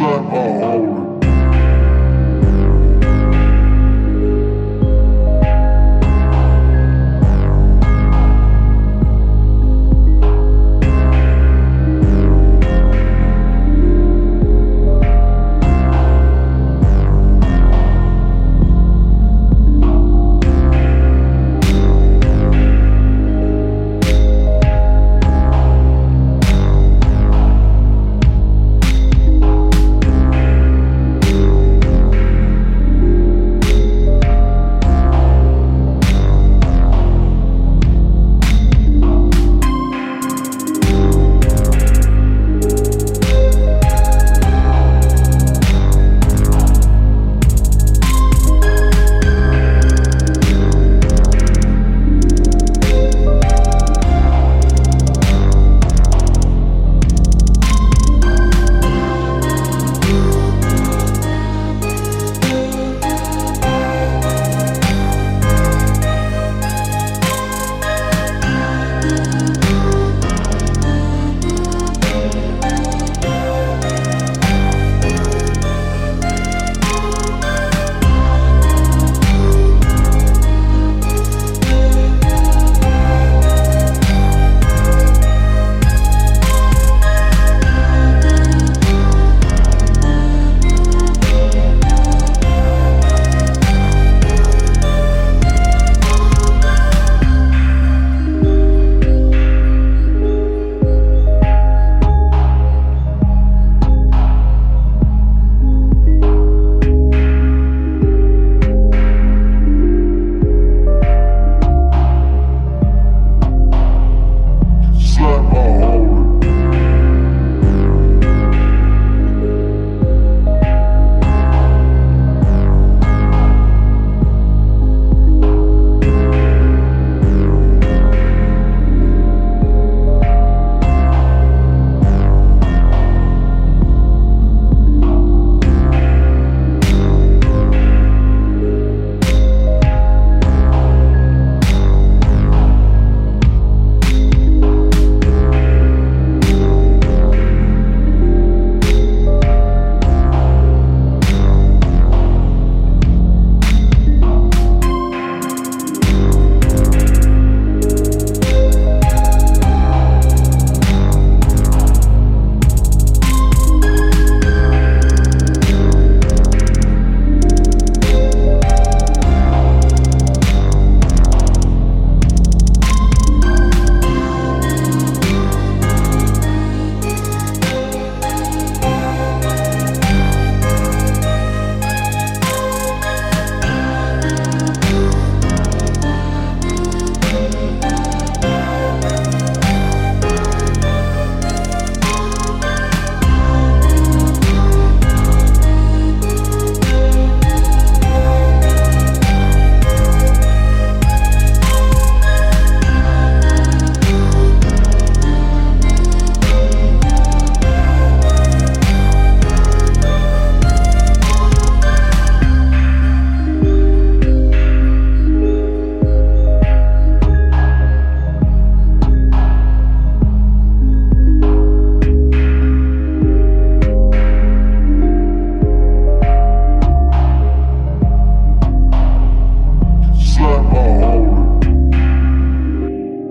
slap, oh.